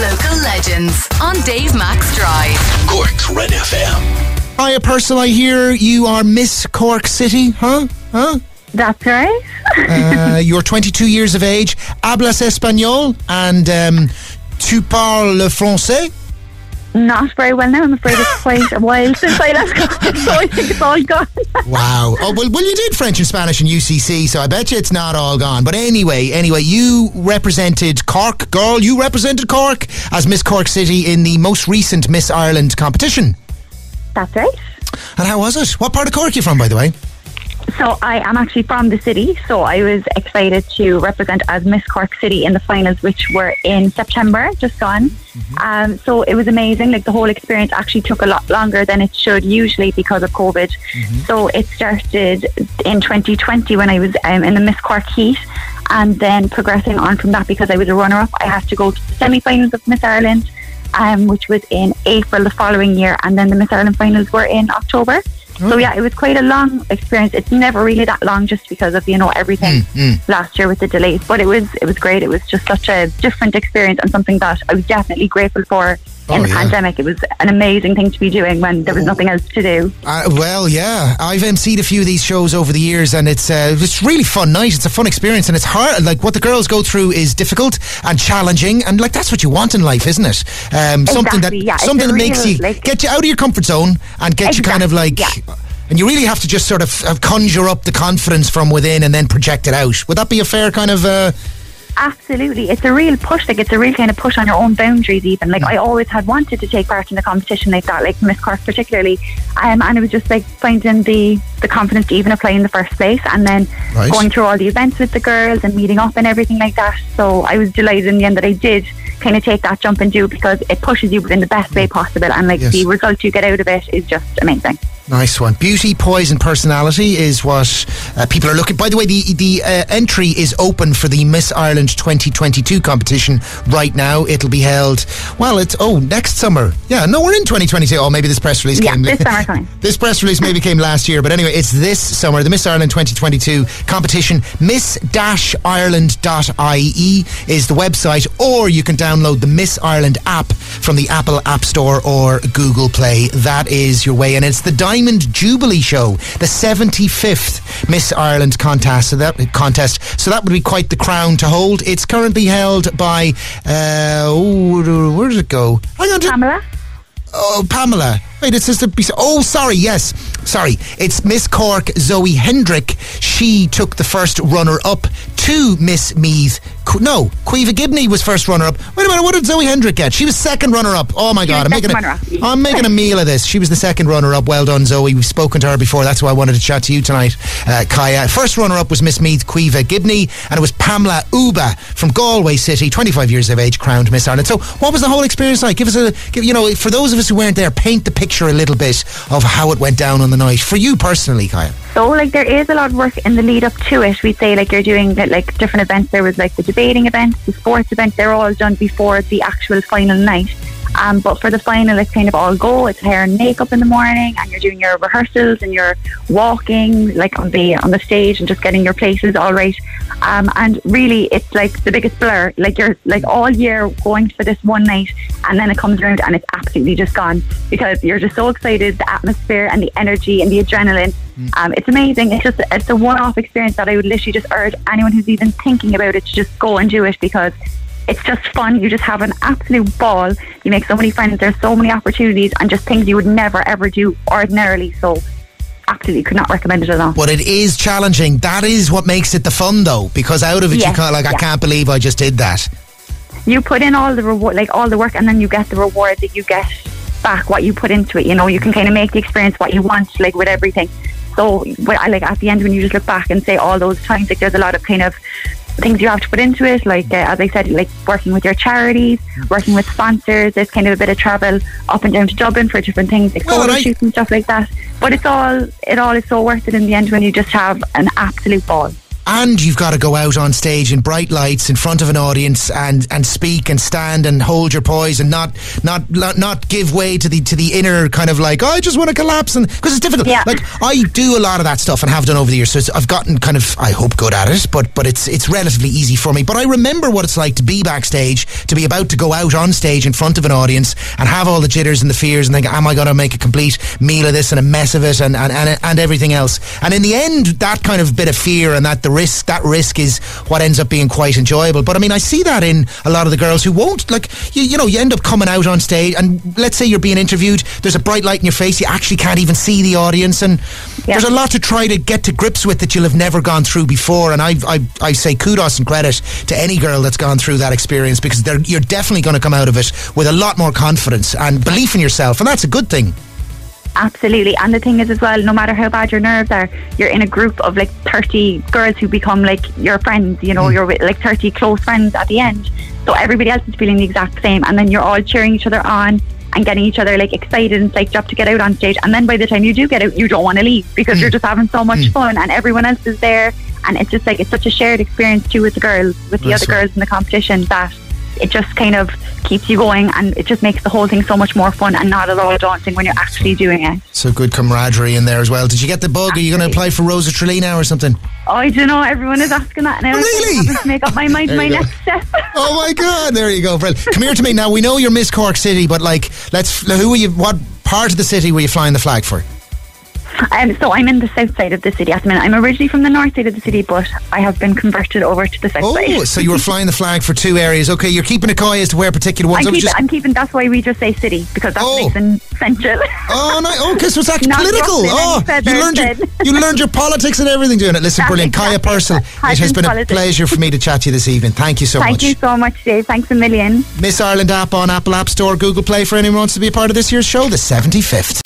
Local legends on Dave Max Drive. Cork's Red FM. Hiya, Purcell. I hear you are Miss Cork City, huh? Huh? That's right. Uh, you're 22 years of age. Hablas español and um, tu parles le français? Not very well now. I'm afraid it's quite a while since I left college, so I think it's all gone. Wow. Oh well, well, you did French and Spanish in UCC, so I bet you it's not all gone. But anyway, anyway, you represented Cork, girl. You represented Cork as Miss Cork City in the most recent Miss Ireland competition. That's right. And how was it? What part of Cork are you from, by the way? So I am actually from the city, so I was excited to represent as Miss Cork City in the finals, which were in September, just gone. Um, so it was amazing. Like the whole experience actually took a lot longer than it should usually because of COVID. So it started in 2020 when I was um, in the Miss Cork Heat, and then progressing on from that because I was a runner-up, I had to go to the semi-finals of Miss Ireland. Um, which was in April the following year, and then the Miss Ireland finals were in October. So hmm. yeah, it was quite a long experience. It's never really that long, just because of you know everything hmm, hmm. last year with the delays. But it was it was great. It was just such a different experience and something that I was definitely grateful for in Oh, the yeah. pandemic. It was an amazing thing to be doing when there was nothing else to do. Uh, well, yeah, I've emceed a few of these shows over the years, and it's uh, it's really fun night. It's a fun experience, and it's hard. Like what the girls go through is difficult and challenging, and like that's what you want in life, isn't it? Um, something that yeah, something that makes you like- get you out of your comfort zone and get you kind of like. Exactly, And you really have to just sort of uh, conjure up the confidence from within and then project it out. Would that be a fair kind of? Uh, Absolutely, it's a real push. Like it's a real kind of push on your own boundaries. Even like I always had wanted to take part in a competition like that, like Miss Cork particularly, um, and it was just like finding the the confidence to even apply in the first place, and then Right. going through all the events with the girls and meeting up and everything like that. So I was delighted in the end that I did kind of take that jump and do because it pushes you in the best way possible, and like Yes. the result you get out of it is just amazing. Nice one. Beauty, poise, and personality is what uh, people are looking. By the way, the the uh, entry is open for the Miss Ireland 2022 competition right now. It'll be held. Well, it's oh next summer. Yeah, no, we're in 2022. Oh, maybe this press release Yeah, came. this summer coming. this press release maybe came last year, but anyway, it's this summer. The Miss Ireland 2022 competition. Miss-Ireland.ie is the website, or you can download the Miss Ireland app from the Apple App Store or Google Play. That is your way, and it's the Diamond Jubilee Show, the 75th Miss Ireland contest. So that contest. So that would be quite the crown to hold. It's currently held by. Uh, oh, where does it go? Hang on. Pamela. Oh, Pamela. Wait, it says the. Oh, sorry. Yes, sorry. It's Miss Cork Zoe Hendrick. She took the first runner-up to Miss Meath. No, Caoimhe Gibney was first runner-up. Wait a minute. What did Zoe Hendrick get? She was second runner-up. Oh my God! I'm making a. I'm making a meal of this. She was the second runner-up. Well done, Zoe. We've spoken to her before. That's why I wanted to chat to you tonight, uh, Kaia. First runner-up was Miss Meath Caoimhe Gibney, and it was Pamela Uba from Galway City, 25 years of age, crowned Miss Ireland. So, what was the whole experience like? Give us a, give, you know, for those of us who weren't there, paint the picture a little bit of how it went down on the night for you personally, Kaia. So like there is a lot of work in the lead up to it. We'd say like you're doing like different events. There was like the debating events, the sports events. They're all done before the actual final night. Um, but for the final, it's kind of all go. It's hair and makeup in the morning, and you're doing your rehearsals and you're walking like on the on the stage and just getting your places all right. Um, and really, it's like the biggest blur. Like you're like all year going for this one night, and then it comes around and it's absolutely just gone because you're just so excited. The atmosphere and the energy and the adrenaline. Um, it's amazing. It's just it's a one-off experience that I would literally just urge anyone who's even thinking about it to just go and do it because it's just fun. You just have an absolute ball. You make so many friends. There's so many opportunities and just things you would never ever do ordinarily. So absolutely could not recommend it enough. But it is challenging. That is what makes it the fun, though, because out of it, you Yes, can't, like, I can't believe I just did that. you put in all the reward, like all the work, and then you get the reward that you get back what you put into it. You know, you can kind of make the experience what you want, like with everything. So, like at the end when you just look back and say all those times, like there's a lot of kind of things you have to put into it. Like uh, as I said, like working with your charities, working with sponsors. There's kind of a bit of travel up and down to Dublin for different things, like Well, photo I- shoots and stuff like that. But it's all it all is so worth it in the end when you just have an absolute ball. And you've got to go out on stage in bright lights in front of an audience and, and speak and stand and hold your poise and not not not, give way to the to the inner kind of like oh, I just want to collapse and because it's difficult. Yeah. Like I do a lot of that stuff and have done over the years, so it's, I've gotten kind of I hope good at it, but but it's it's relatively easy for me. But I remember what it's like to be backstage, to be about to go out on stage in front of an audience and have all the jitters and the fears and think, am I going to make a complete meal of this and a mess of it and, and, and, and everything else? And in the end, that kind of bit of fear and that the risk, that risk is what ends up being quite enjoyable. But I mean, I see that in a lot of the girls who won't, like, you, you know, you end up coming out on stage and let's say you're being interviewed, there's a bright light in your face, you actually can't even see the audience and Yeah. there's a lot to try to get to grips with that you'll have never gone through before. And I, I, I say kudos and credit to any girl that's gone through that experience because they're, you're definitely going to come out of it with a lot more confidence and belief in yourself. And that's a good thing. Absolutely. And the thing is as well, no matter how bad your nerves are, you're in a group of like 30 girls who become like your friends, you know, Mm. you're with like 30 close friends at the end. So everybody else is feeling the exact same. And then you're all cheering each other on and getting each other like excited and psyched up to get out on stage. And then by the time you do get out, you don't want to leave because Mm. you're just having so much fun and everyone else is there. And it's just like, it's such a shared experience too with the girls, with the That's other right. girls in the competition that it just kind of keeps you going and it just makes the whole thing so much more fun and not at all daunting when you're actually doing it. So good camaraderie in there as well. Did you get the bug? Are you going to apply for Rose of Tralee or something? Oh, I don't know. Everyone is asking that now. Really? I'm having to make up my mind. My go. next step. Oh my God! There you go, Brilliant. Come here to me now. We know you're Miss Cork City, but like, let's. Who are you? What part of the city were you flying the flag for? Um, so I'm in the south side of the city at the minute. I'm originally from the north side of the city, but I have been converted over to the south Oh, side. so you were flying the flag for two areas. Okay, you're keeping a coy as to where particular ones. I'm keeping, just- I'm keeping. That's why we just say city because that's Oh. nice central. Oh, no, okay, so it's actually political. Oh, you learned your, you learned your politics and everything doing it. Listen, That's brilliant. Kaia Purcell, it. has been a pleasure for me to chat to you this evening. Thank you so Thank much. Thank you so much, Dave. Thanks a million. Miss Ireland app on Apple App Store, Google Play for anyone who wants to be a part of this year's show, the 75th.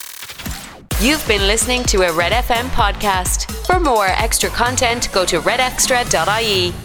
You've been listening to a Red FM podcast. For more extra content, go to redextra.ie.